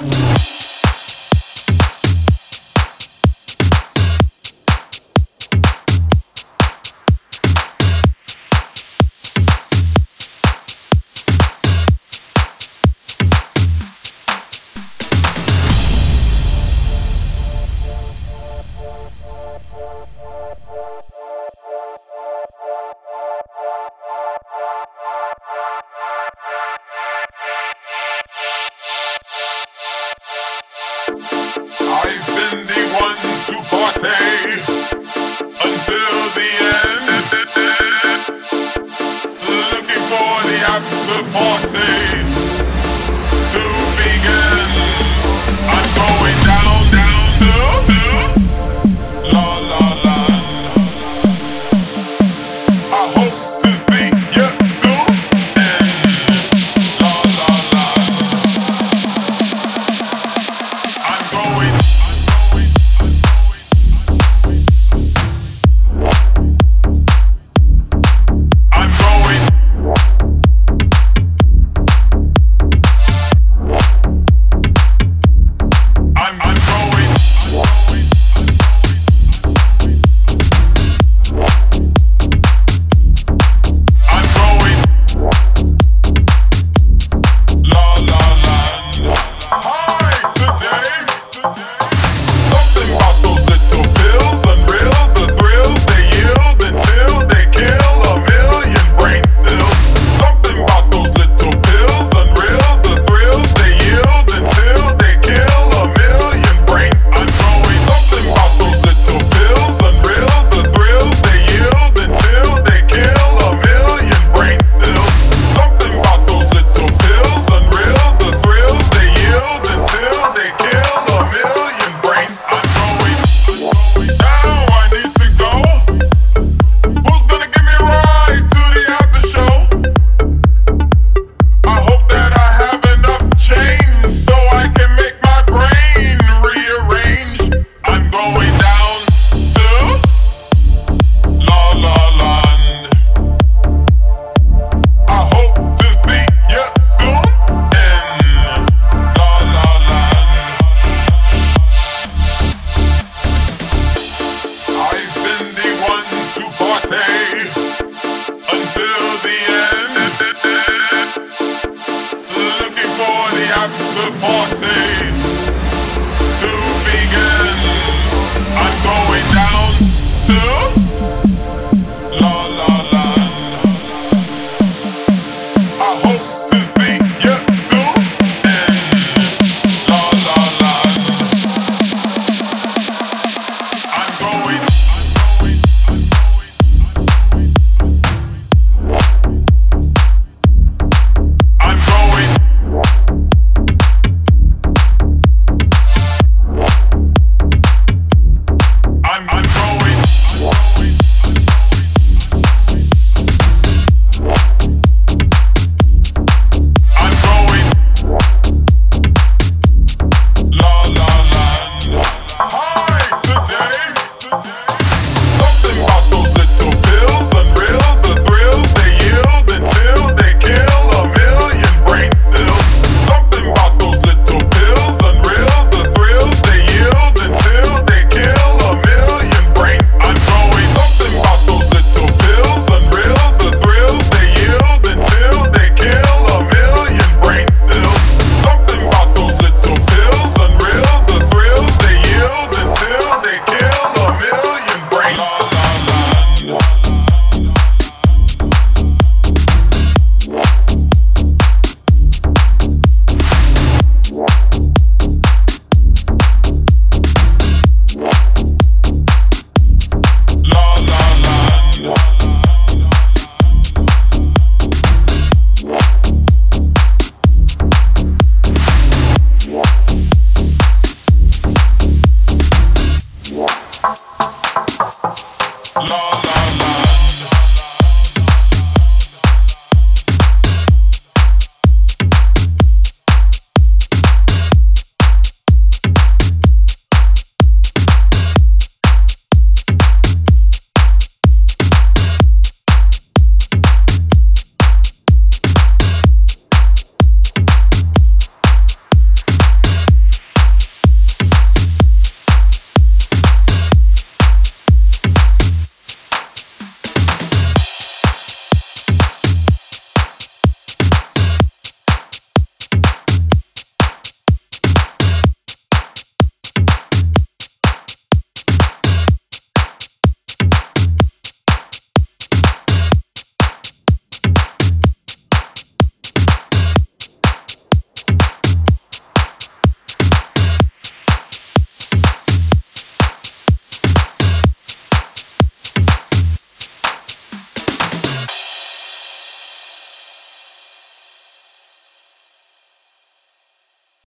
I've for the party. home.